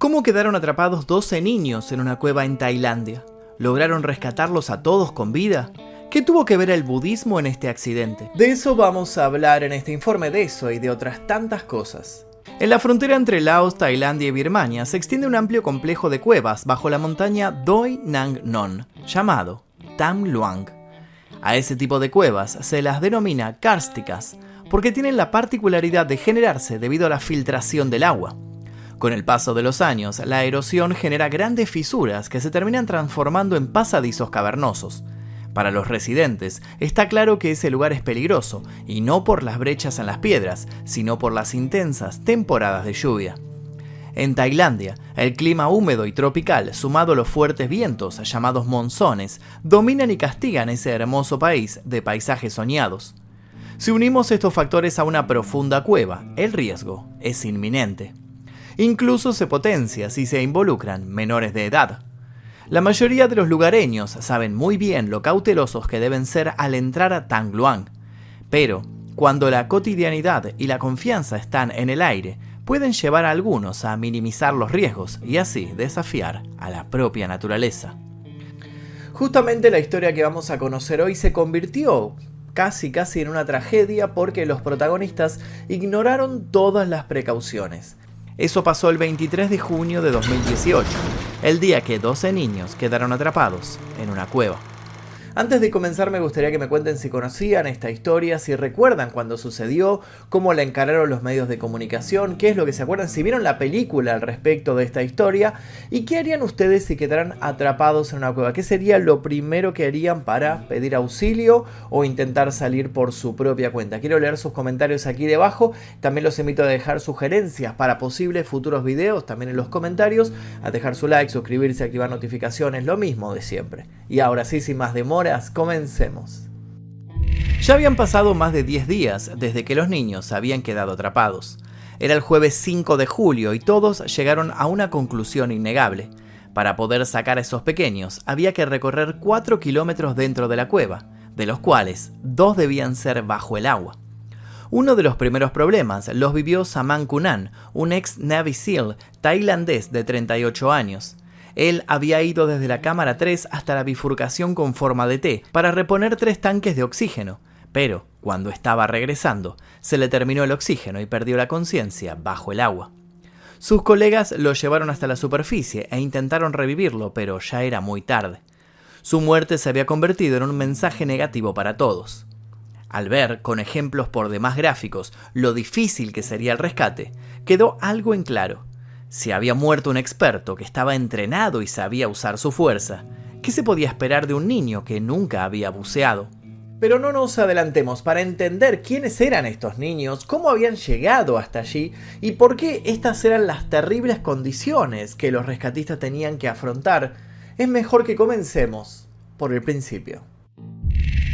¿Cómo quedaron atrapados 12 niños en una cueva en Tailandia? ¿Lograron rescatarlos a todos con vida? ¿Qué tuvo que ver el budismo en este accidente? De eso vamos a hablar en este informe de eso y de otras tantas cosas. En la frontera entre Laos, Tailandia y Birmania se extiende un amplio complejo de cuevas bajo la montaña Doi Nang Non, llamado Tam Luang. A ese tipo de cuevas se las denomina kársticas, porque tienen la particularidad de generarse debido a la filtración del agua. Con el paso de los años, la erosión genera grandes fisuras que se terminan transformando en pasadizos cavernosos. Para los residentes, está claro que ese lugar es peligroso, y no por las brechas en las piedras, sino por las intensas temporadas de lluvia. En Tailandia, el clima húmedo y tropical, sumado a los fuertes vientos llamados monzones, dominan y castigan ese hermoso país de paisajes soñados. Si unimos estos factores a una profunda cueva, el riesgo es inminente. Incluso se potencia si se involucran menores de edad. La mayoría de los lugareños saben muy bien lo cautelosos que deben ser al entrar a Tangluang, pero cuando la cotidianidad y la confianza están en el aire, pueden llevar a algunos a minimizar los riesgos y así desafiar a la propia naturaleza. Justamente la historia que vamos a conocer hoy se convirtió casi casi en una tragedia porque los protagonistas ignoraron todas las precauciones. Eso pasó el 23 de junio de 2018, el día que 12 niños quedaron atrapados en una cueva. Antes de comenzar me gustaría que me cuenten si conocían esta historia, si recuerdan cuando sucedió, cómo la encararon los medios de comunicación, qué es lo que se acuerdan, si vieron la película al respecto de esta historia y qué harían ustedes si quedaran atrapados en una cueva, qué sería lo primero que harían para pedir auxilio o intentar salir por su propia cuenta. Quiero leer sus comentarios aquí debajo, también los invito a dejar sugerencias para posibles futuros videos también en los comentarios, a dejar su like, suscribirse, activar notificaciones, lo mismo de siempre. Y ahora sí, sin más demora, comencemos. Ya habían pasado más de 10 días desde que los niños habían quedado atrapados. Era el jueves 5 de julio y todos llegaron a una conclusión innegable. Para poder sacar a esos pequeños había que recorrer 4 kilómetros dentro de la cueva, de los cuales dos debían ser bajo el agua. Uno de los primeros problemas los vivió Saman Kunan, un ex Navy SEAL tailandés de 38 años. Él había ido desde la cámara 3 hasta la bifurcación con forma de T para reponer tres tanques de oxígeno, pero cuando estaba regresando, se le terminó el oxígeno y perdió la conciencia bajo el agua. Sus colegas lo llevaron hasta la superficie e intentaron revivirlo, pero ya era muy tarde. Su muerte se había convertido en un mensaje negativo para todos. Al ver, con ejemplos por demás gráficos, lo difícil que sería el rescate, quedó algo en claro. Si había muerto un experto que estaba entrenado y sabía usar su fuerza, ¿qué se podía esperar de un niño que nunca había buceado? Pero no nos adelantemos para entender quiénes eran estos niños, cómo habían llegado hasta allí y por qué estas eran las terribles condiciones que los rescatistas tenían que afrontar. Es mejor que comencemos por el principio.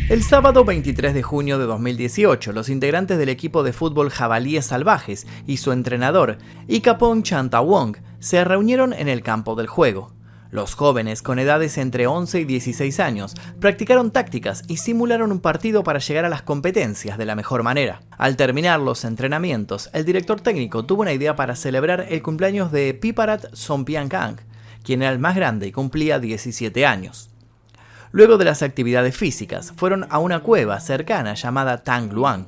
El sábado 23 de junio de 2018, los integrantes del equipo de fútbol Jabalíes Salvajes y su entrenador, Ikapong Chantawong, se reunieron en el campo del juego. Los jóvenes con edades entre 11 y 16 años practicaron tácticas y simularon un partido para llegar a las competencias de la mejor manera. Al terminar los entrenamientos, el director técnico tuvo una idea para celebrar el cumpleaños de Piparat Sompiankang, quien era el más grande y cumplía 17 años. Luego de las actividades físicas, fueron a una cueva cercana llamada Tang Luang.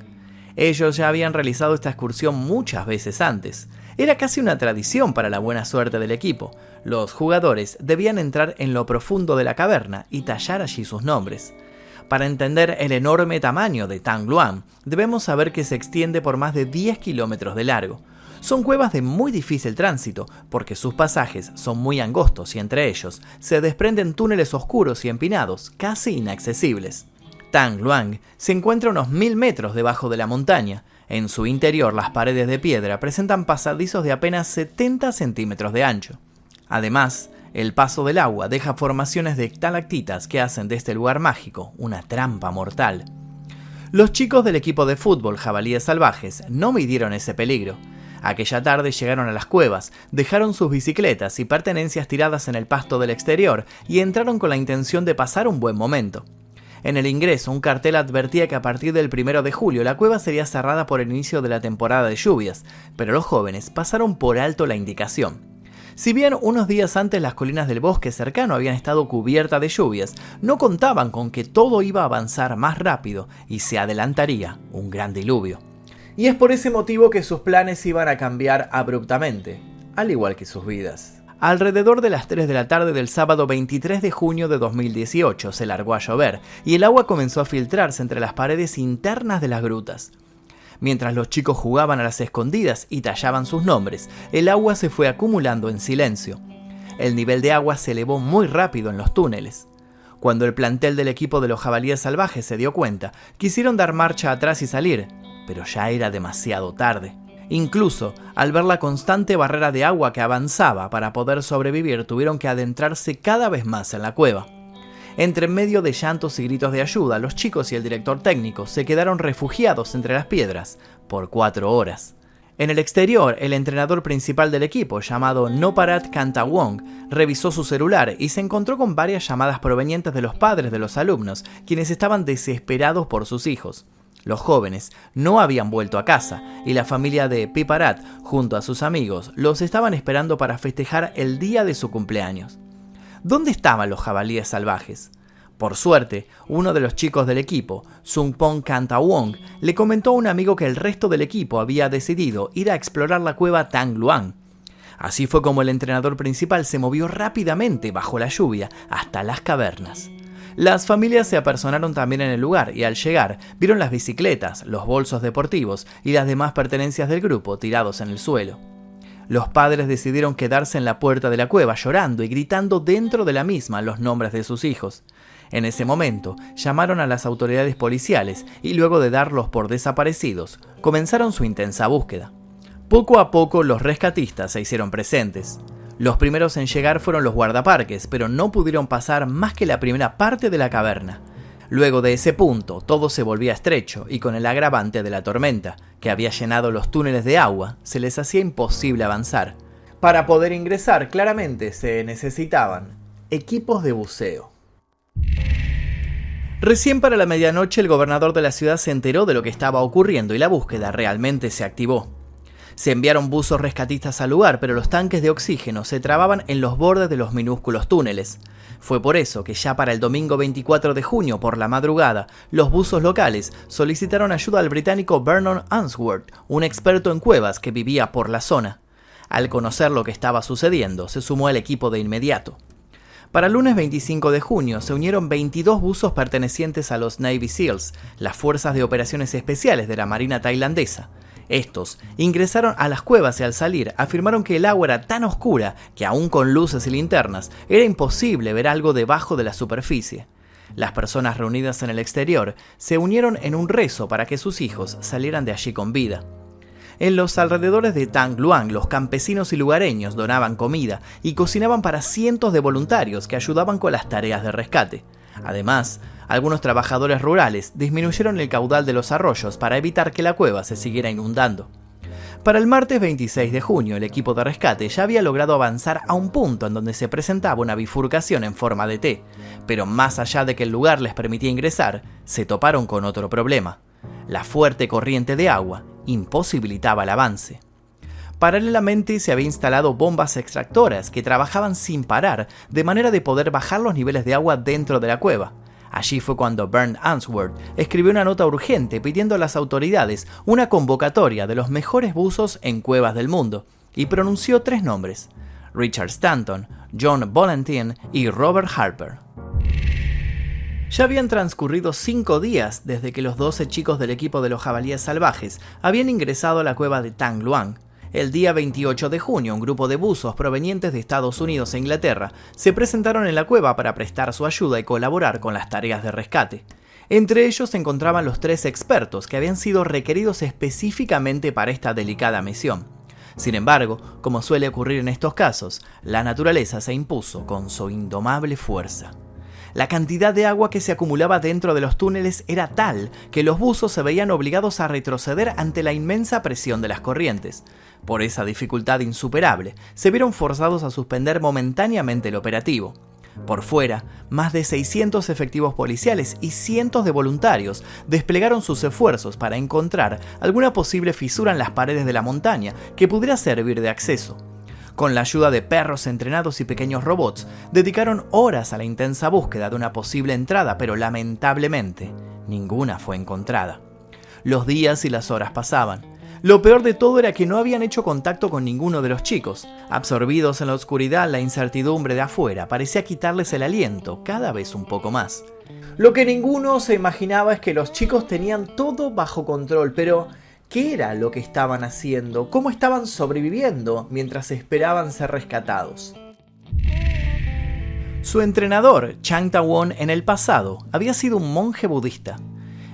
Ellos ya habían realizado esta excursión muchas veces antes. Era casi una tradición para la buena suerte del equipo. Los jugadores debían entrar en lo profundo de la caverna y tallar allí sus nombres. Para entender el enorme tamaño de Tang Luang, debemos saber que se extiende por más de 10 kilómetros de largo. Son cuevas de muy difícil tránsito, porque sus pasajes son muy angostos y entre ellos se desprenden túneles oscuros y empinados, casi inaccesibles. Tang Luang se encuentra unos mil metros debajo de la montaña. En su interior las paredes de piedra presentan pasadizos de apenas 70 centímetros de ancho. Además, el paso del agua deja formaciones de estalactitas que hacen de este lugar mágico una trampa mortal. Los chicos del equipo de fútbol Jabalíes Salvajes no midieron ese peligro. Aquella tarde llegaron a las cuevas, dejaron sus bicicletas y pertenencias tiradas en el pasto del exterior y entraron con la intención de pasar un buen momento. En el ingreso, un cartel advertía que a partir del primero de julio la cueva sería cerrada por el inicio de la temporada de lluvias, pero los jóvenes pasaron por alto la indicación. Si bien unos días antes las colinas del bosque cercano habían estado cubiertas de lluvias, no contaban con que todo iba a avanzar más rápido y se adelantaría un gran diluvio. Y es por ese motivo que sus planes iban a cambiar abruptamente, al igual que sus vidas. Alrededor de las 3 de la tarde del sábado 23 de junio de 2018 se largó a llover y el agua comenzó a filtrarse entre las paredes internas de las grutas. Mientras los chicos jugaban a las escondidas y tallaban sus nombres, el agua se fue acumulando en silencio. El nivel de agua se elevó muy rápido en los túneles. Cuando el plantel del equipo de los jabalíes salvajes se dio cuenta, quisieron dar marcha atrás y salir, pero ya era demasiado tarde. Incluso, al ver la constante barrera de agua que avanzaba para poder sobrevivir, tuvieron que adentrarse cada vez más en la cueva. Entre medio de llantos y gritos de ayuda, los chicos y el director técnico se quedaron refugiados entre las piedras por cuatro horas. En el exterior, el entrenador principal del equipo, llamado Noparat Kantawong, revisó su celular y se encontró con varias llamadas provenientes de los padres de los alumnos, quienes estaban desesperados por sus hijos. Los jóvenes no habían vuelto a casa y la familia de Piparat, junto a sus amigos, los estaban esperando para festejar el día de su cumpleaños. ¿Dónde estaban los jabalíes salvajes? Por suerte, uno de los chicos del equipo, Sungpong Kantawong, le comentó a un amigo que el resto del equipo había decidido ir a explorar la cueva Tang Luang. Así fue como el entrenador principal se movió rápidamente bajo la lluvia hasta las cavernas. Las familias se apersonaron también en el lugar y al llegar vieron las bicicletas, los bolsos deportivos y las demás pertenencias del grupo tirados en el suelo. Los padres decidieron quedarse en la puerta de la cueva llorando y gritando dentro de la misma los nombres de sus hijos. En ese momento, llamaron a las autoridades policiales y luego de darlos por desaparecidos, comenzaron su intensa búsqueda. Poco a poco los rescatistas se hicieron presentes. Los primeros en llegar fueron los guardaparques, pero no pudieron pasar más que la primera parte de la caverna. Luego de ese punto, todo se volvía estrecho y con el agravante de la tormenta, que había llenado los túneles de agua, se les hacía imposible avanzar. Para poder ingresar, claramente se necesitaban equipos de buceo. Recién para la medianoche el gobernador de la ciudad se enteró de lo que estaba ocurriendo y la búsqueda realmente se activó. Se enviaron buzos rescatistas al lugar, pero los tanques de oxígeno se trababan en los bordes de los minúsculos túneles. Fue por eso que ya para el domingo 24 de junio por la madrugada, los buzos locales solicitaron ayuda al británico Vernon Answorth, un experto en cuevas que vivía por la zona. Al conocer lo que estaba sucediendo, se sumó al equipo de inmediato. Para el lunes 25 de junio se unieron 22 buzos pertenecientes a los Navy SEALs, las fuerzas de operaciones especiales de la Marina tailandesa. Estos ingresaron a las cuevas y al salir afirmaron que el agua era tan oscura que aún con luces y linternas era imposible ver algo debajo de la superficie. Las personas reunidas en el exterior se unieron en un rezo para que sus hijos salieran de allí con vida. En los alrededores de Tangluang, los campesinos y lugareños donaban comida y cocinaban para cientos de voluntarios que ayudaban con las tareas de rescate. Además, algunos trabajadores rurales disminuyeron el caudal de los arroyos para evitar que la cueva se siguiera inundando. Para el martes 26 de junio, el equipo de rescate ya había logrado avanzar a un punto en donde se presentaba una bifurcación en forma de T, pero más allá de que el lugar les permitía ingresar, se toparon con otro problema. La fuerte corriente de agua imposibilitaba el avance. Paralelamente se había instalado bombas extractoras que trabajaban sin parar, de manera de poder bajar los niveles de agua dentro de la cueva. Allí fue cuando Bernd Answorth escribió una nota urgente pidiendo a las autoridades una convocatoria de los mejores buzos en cuevas del mundo, y pronunció tres nombres, Richard Stanton, John Valentin y Robert Harper. Ya habían transcurrido cinco días desde que los 12 chicos del equipo de los jabalíes salvajes habían ingresado a la cueva de Tang Luang, el día 28 de junio, un grupo de buzos provenientes de Estados Unidos e Inglaterra se presentaron en la cueva para prestar su ayuda y colaborar con las tareas de rescate. Entre ellos se encontraban los tres expertos que habían sido requeridos específicamente para esta delicada misión. Sin embargo, como suele ocurrir en estos casos, la naturaleza se impuso con su indomable fuerza. La cantidad de agua que se acumulaba dentro de los túneles era tal que los buzos se veían obligados a retroceder ante la inmensa presión de las corrientes. Por esa dificultad insuperable, se vieron forzados a suspender momentáneamente el operativo. Por fuera, más de 600 efectivos policiales y cientos de voluntarios desplegaron sus esfuerzos para encontrar alguna posible fisura en las paredes de la montaña que pudiera servir de acceso. Con la ayuda de perros entrenados y pequeños robots, dedicaron horas a la intensa búsqueda de una posible entrada, pero lamentablemente ninguna fue encontrada. Los días y las horas pasaban. Lo peor de todo era que no habían hecho contacto con ninguno de los chicos. Absorbidos en la oscuridad, la incertidumbre de afuera parecía quitarles el aliento cada vez un poco más. Lo que ninguno se imaginaba es que los chicos tenían todo bajo control, pero ¿qué era lo que estaban haciendo? ¿Cómo estaban sobreviviendo mientras esperaban ser rescatados? Su entrenador, Chang Ta-won, en el pasado había sido un monje budista.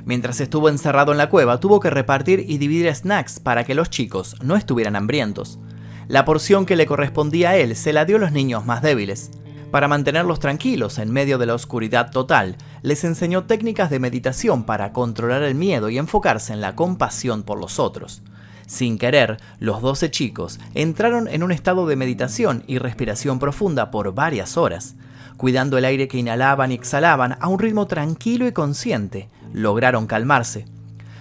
Mientras estuvo encerrado en la cueva, tuvo que repartir y dividir snacks para que los chicos no estuvieran hambrientos. La porción que le correspondía a él se la dio a los niños más débiles. Para mantenerlos tranquilos en medio de la oscuridad total, les enseñó técnicas de meditación para controlar el miedo y enfocarse en la compasión por los otros. Sin querer, los doce chicos entraron en un estado de meditación y respiración profunda por varias horas. Cuidando el aire que inhalaban y exhalaban a un ritmo tranquilo y consciente, lograron calmarse.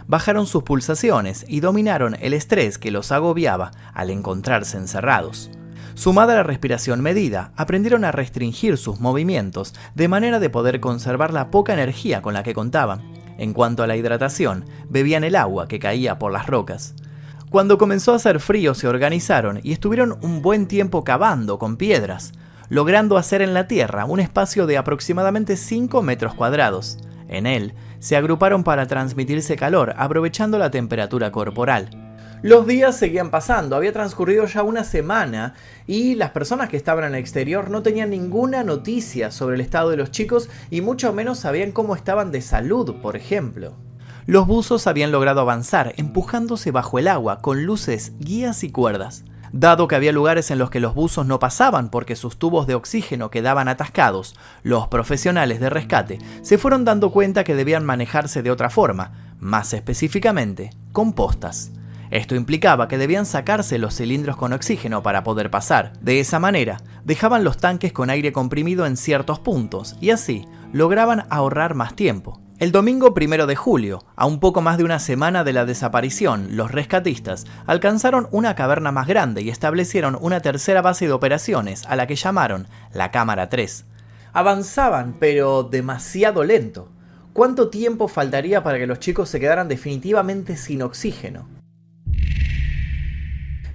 Bajaron sus pulsaciones y dominaron el estrés que los agobiaba al encontrarse encerrados. Sumada a la respiración medida, aprendieron a restringir sus movimientos de manera de poder conservar la poca energía con la que contaban. En cuanto a la hidratación, bebían el agua que caía por las rocas. Cuando comenzó a hacer frío se organizaron y estuvieron un buen tiempo cavando con piedras, logrando hacer en la tierra un espacio de aproximadamente 5 metros cuadrados. En él se agruparon para transmitirse calor, aprovechando la temperatura corporal. Los días seguían pasando, había transcurrido ya una semana y las personas que estaban en el exterior no tenían ninguna noticia sobre el estado de los chicos y mucho menos sabían cómo estaban de salud, por ejemplo. Los buzos habían logrado avanzar, empujándose bajo el agua con luces, guías y cuerdas. Dado que había lugares en los que los buzos no pasaban porque sus tubos de oxígeno quedaban atascados, los profesionales de rescate se fueron dando cuenta que debían manejarse de otra forma, más específicamente, con postas. Esto implicaba que debían sacarse los cilindros con oxígeno para poder pasar. De esa manera, dejaban los tanques con aire comprimido en ciertos puntos y así lograban ahorrar más tiempo. El domingo primero de julio, a un poco más de una semana de la desaparición, los rescatistas alcanzaron una caverna más grande y establecieron una tercera base de operaciones a la que llamaron la Cámara 3. Avanzaban, pero demasiado lento. ¿Cuánto tiempo faltaría para que los chicos se quedaran definitivamente sin oxígeno?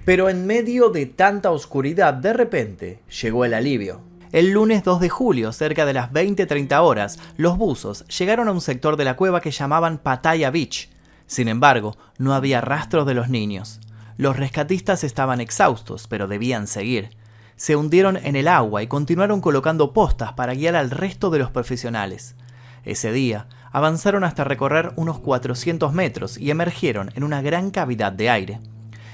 Pero en medio de tanta oscuridad, de repente, llegó el alivio. El lunes 2 de julio, cerca de las 20-30 horas, los buzos llegaron a un sector de la cueva que llamaban Pattaya Beach. Sin embargo, no había rastros de los niños. Los rescatistas estaban exhaustos, pero debían seguir. Se hundieron en el agua y continuaron colocando postas para guiar al resto de los profesionales. Ese día, avanzaron hasta recorrer unos 400 metros y emergieron en una gran cavidad de aire.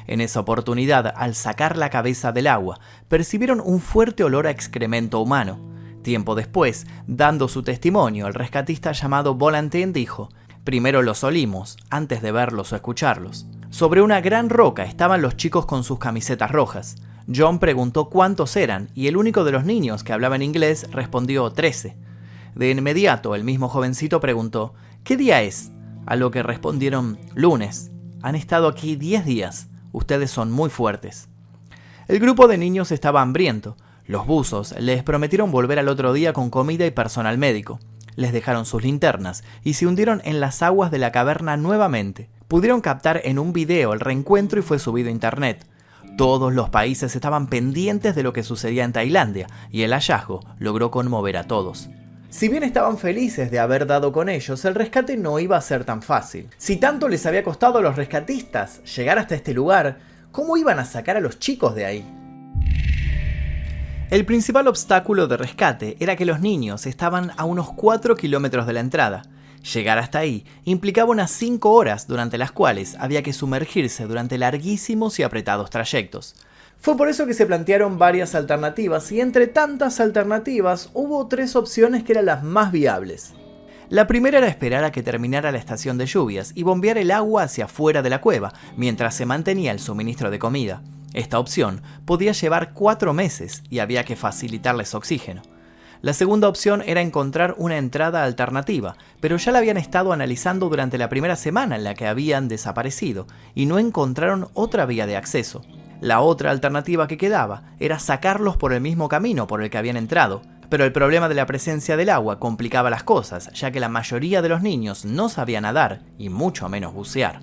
En esa oportunidad, al sacar la cabeza del agua, percibieron un fuerte olor a excremento humano. Tiempo después, dando su testimonio, el rescatista llamado Volantin dijo, Primero los olimos, antes de verlos o escucharlos. Sobre una gran roca estaban los chicos con sus camisetas rojas. John preguntó cuántos eran y el único de los niños que hablaba en inglés respondió 13. De inmediato el mismo jovencito preguntó, ¿qué día es? A lo que respondieron, lunes. Han estado aquí 10 días. Ustedes son muy fuertes. El grupo de niños estaba hambriento. Los buzos les prometieron volver al otro día con comida y personal médico. Les dejaron sus linternas y se hundieron en las aguas de la caverna nuevamente. Pudieron captar en un video el reencuentro y fue subido a internet. Todos los países estaban pendientes de lo que sucedía en Tailandia y el hallazgo logró conmover a todos. Si bien estaban felices de haber dado con ellos, el rescate no iba a ser tan fácil. Si tanto les había costado a los rescatistas llegar hasta este lugar, ¿cómo iban a sacar a los chicos de ahí? El principal obstáculo de rescate era que los niños estaban a unos 4 kilómetros de la entrada. Llegar hasta ahí implicaba unas 5 horas durante las cuales había que sumergirse durante larguísimos y apretados trayectos. Fue por eso que se plantearon varias alternativas y entre tantas alternativas hubo tres opciones que eran las más viables. La primera era esperar a que terminara la estación de lluvias y bombear el agua hacia afuera de la cueva mientras se mantenía el suministro de comida. Esta opción podía llevar cuatro meses y había que facilitarles oxígeno. La segunda opción era encontrar una entrada alternativa, pero ya la habían estado analizando durante la primera semana en la que habían desaparecido y no encontraron otra vía de acceso. La otra alternativa que quedaba era sacarlos por el mismo camino por el que habían entrado, pero el problema de la presencia del agua complicaba las cosas, ya que la mayoría de los niños no sabía nadar y mucho menos bucear.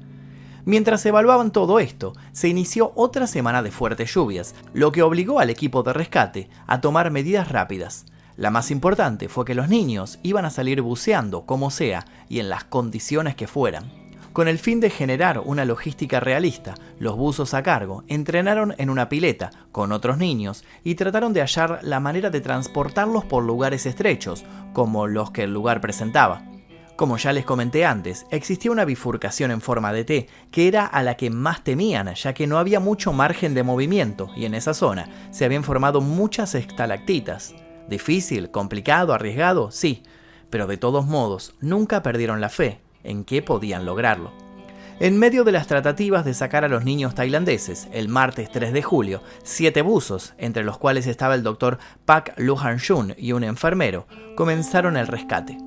Mientras evaluaban todo esto, se inició otra semana de fuertes lluvias, lo que obligó al equipo de rescate a tomar medidas rápidas. La más importante fue que los niños iban a salir buceando como sea y en las condiciones que fueran. Con el fin de generar una logística realista, los buzos a cargo entrenaron en una pileta con otros niños y trataron de hallar la manera de transportarlos por lugares estrechos, como los que el lugar presentaba. Como ya les comenté antes, existía una bifurcación en forma de T, que era a la que más temían, ya que no había mucho margen de movimiento, y en esa zona se habían formado muchas estalactitas. Difícil, complicado, arriesgado, sí, pero de todos modos nunca perdieron la fe en que podían lograrlo. En medio de las tratativas de sacar a los niños tailandeses, el martes 3 de julio, siete buzos, entre los cuales estaba el doctor Pak Luhan Shun y un enfermero, comenzaron el rescate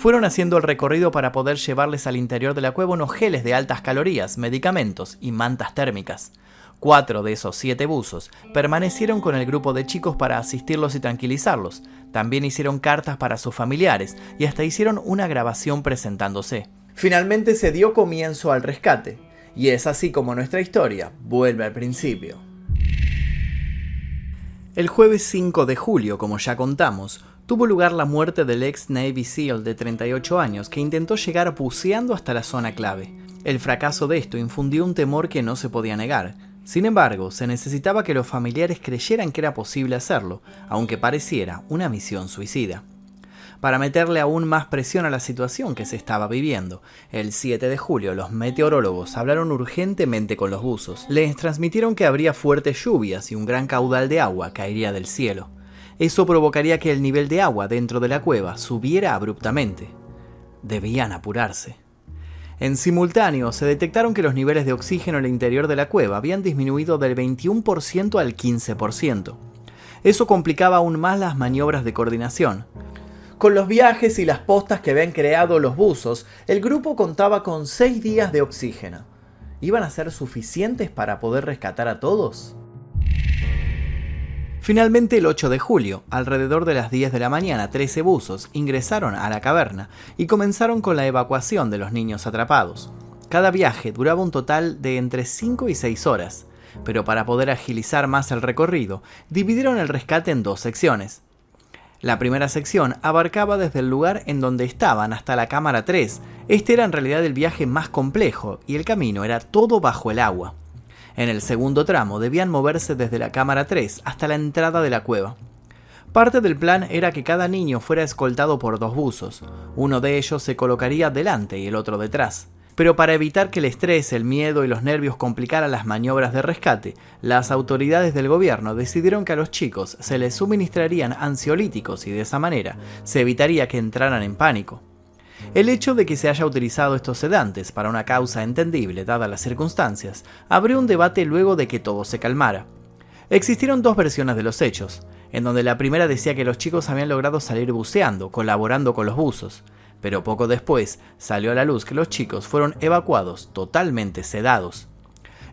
fueron haciendo el recorrido para poder llevarles al interior de la cueva unos geles de altas calorías, medicamentos y mantas térmicas. Cuatro de esos siete buzos permanecieron con el grupo de chicos para asistirlos y tranquilizarlos. También hicieron cartas para sus familiares y hasta hicieron una grabación presentándose. Finalmente se dio comienzo al rescate, y es así como nuestra historia vuelve al principio. El jueves 5 de julio, como ya contamos, tuvo lugar la muerte del ex Navy SEAL de 38 años que intentó llegar buceando hasta la zona clave. El fracaso de esto infundió un temor que no se podía negar. Sin embargo, se necesitaba que los familiares creyeran que era posible hacerlo, aunque pareciera una misión suicida para meterle aún más presión a la situación que se estaba viviendo. El 7 de julio los meteorólogos hablaron urgentemente con los buzos. Les transmitieron que habría fuertes lluvias y un gran caudal de agua caería del cielo. Eso provocaría que el nivel de agua dentro de la cueva subiera abruptamente. Debían apurarse. En simultáneo, se detectaron que los niveles de oxígeno en el interior de la cueva habían disminuido del 21% al 15%. Eso complicaba aún más las maniobras de coordinación. Con los viajes y las postas que habían creado los buzos, el grupo contaba con 6 días de oxígeno. ¿Iban a ser suficientes para poder rescatar a todos? Finalmente, el 8 de julio, alrededor de las 10 de la mañana, 13 buzos ingresaron a la caverna y comenzaron con la evacuación de los niños atrapados. Cada viaje duraba un total de entre 5 y 6 horas, pero para poder agilizar más el recorrido, dividieron el rescate en dos secciones. La primera sección abarcaba desde el lugar en donde estaban hasta la cámara 3. Este era en realidad el viaje más complejo y el camino era todo bajo el agua. En el segundo tramo debían moverse desde la cámara 3 hasta la entrada de la cueva. Parte del plan era que cada niño fuera escoltado por dos buzos. Uno de ellos se colocaría delante y el otro detrás. Pero para evitar que el estrés, el miedo y los nervios complicaran las maniobras de rescate, las autoridades del gobierno decidieron que a los chicos se les suministrarían ansiolíticos y de esa manera se evitaría que entraran en pánico. El hecho de que se haya utilizado estos sedantes para una causa entendible dadas las circunstancias abrió un debate luego de que todo se calmara. Existieron dos versiones de los hechos, en donde la primera decía que los chicos habían logrado salir buceando, colaborando con los buzos, pero poco después salió a la luz que los chicos fueron evacuados totalmente sedados.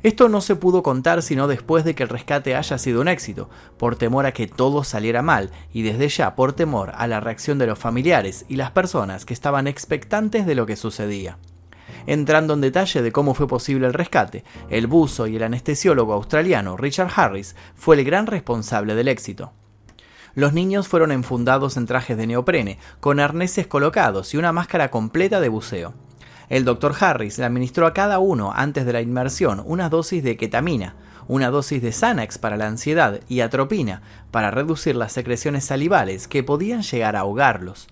Esto no se pudo contar sino después de que el rescate haya sido un éxito, por temor a que todo saliera mal y desde ya por temor a la reacción de los familiares y las personas que estaban expectantes de lo que sucedía. Entrando en detalle de cómo fue posible el rescate, el buzo y el anestesiólogo australiano Richard Harris fue el gran responsable del éxito. Los niños fueron enfundados en trajes de neoprene, con arneses colocados y una máscara completa de buceo. El doctor Harris le administró a cada uno antes de la inmersión una dosis de ketamina, una dosis de Xanax para la ansiedad y atropina para reducir las secreciones salivales que podían llegar a ahogarlos.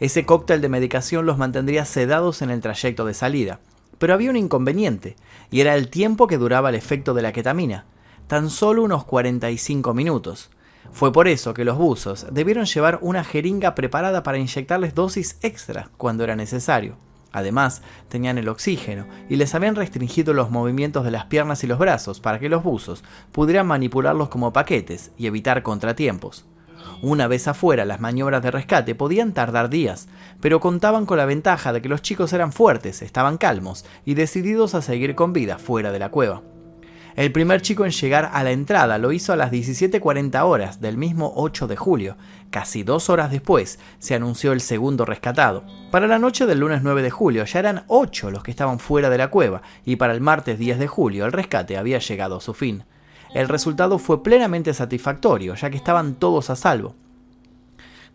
Ese cóctel de medicación los mantendría sedados en el trayecto de salida. Pero había un inconveniente, y era el tiempo que duraba el efecto de la ketamina, tan solo unos 45 minutos. Fue por eso que los buzos debieron llevar una jeringa preparada para inyectarles dosis extra cuando era necesario. Además, tenían el oxígeno y les habían restringido los movimientos de las piernas y los brazos para que los buzos pudieran manipularlos como paquetes y evitar contratiempos. Una vez afuera, las maniobras de rescate podían tardar días, pero contaban con la ventaja de que los chicos eran fuertes, estaban calmos y decididos a seguir con vida fuera de la cueva. El primer chico en llegar a la entrada lo hizo a las 17.40 horas del mismo 8 de julio. Casi dos horas después se anunció el segundo rescatado. Para la noche del lunes 9 de julio ya eran 8 los que estaban fuera de la cueva y para el martes 10 de julio el rescate había llegado a su fin. El resultado fue plenamente satisfactorio ya que estaban todos a salvo.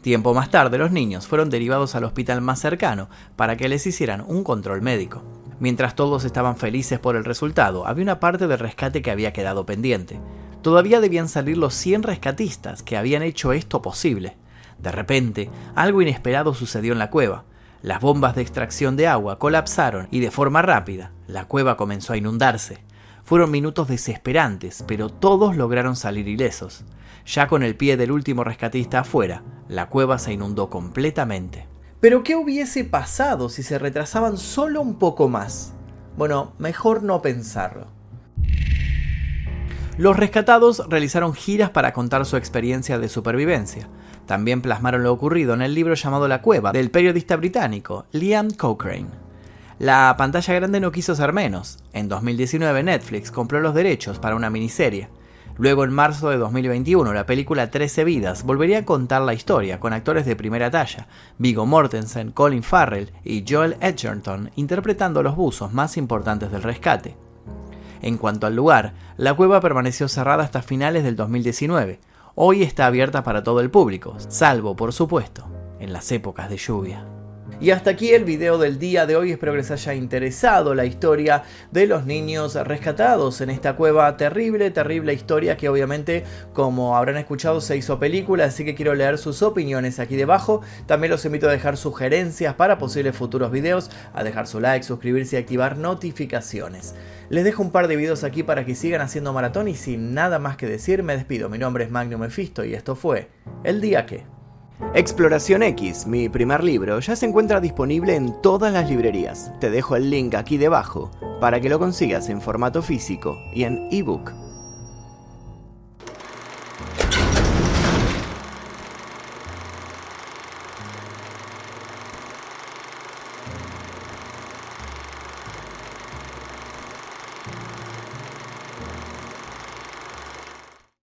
Tiempo más tarde los niños fueron derivados al hospital más cercano para que les hicieran un control médico. Mientras todos estaban felices por el resultado, había una parte del rescate que había quedado pendiente. Todavía debían salir los 100 rescatistas que habían hecho esto posible. De repente, algo inesperado sucedió en la cueva. Las bombas de extracción de agua colapsaron y de forma rápida, la cueva comenzó a inundarse. Fueron minutos desesperantes, pero todos lograron salir ilesos. Ya con el pie del último rescatista afuera, la cueva se inundó completamente. Pero ¿qué hubiese pasado si se retrasaban solo un poco más? Bueno, mejor no pensarlo. Los rescatados realizaron giras para contar su experiencia de supervivencia. También plasmaron lo ocurrido en el libro llamado La Cueva del periodista británico Liam Cochrane. La pantalla grande no quiso ser menos. En 2019 Netflix compró los derechos para una miniserie. Luego, en marzo de 2021, la película 13 vidas volvería a contar la historia con actores de primera talla, Vigo Mortensen, Colin Farrell y Joel Edgerton interpretando los buzos más importantes del rescate. En cuanto al lugar, la cueva permaneció cerrada hasta finales del 2019. Hoy está abierta para todo el público, salvo, por supuesto, en las épocas de lluvia. Y hasta aquí el video del día de hoy, espero que les haya interesado la historia de los niños rescatados en esta cueva. Terrible, terrible historia que obviamente como habrán escuchado se hizo película, así que quiero leer sus opiniones aquí debajo, también los invito a dejar sugerencias para posibles futuros videos, a dejar su like, suscribirse y activar notificaciones. Les dejo un par de videos aquí para que sigan haciendo maratón. Y sin nada más que decir me despido, mi nombre es Magnum Mephisto y esto fue El Día Que... Exploración X, mi primer libro, ya se encuentra disponible en todas las librerías. Te dejo el link aquí debajo para que lo consigas en formato físico y en ebook.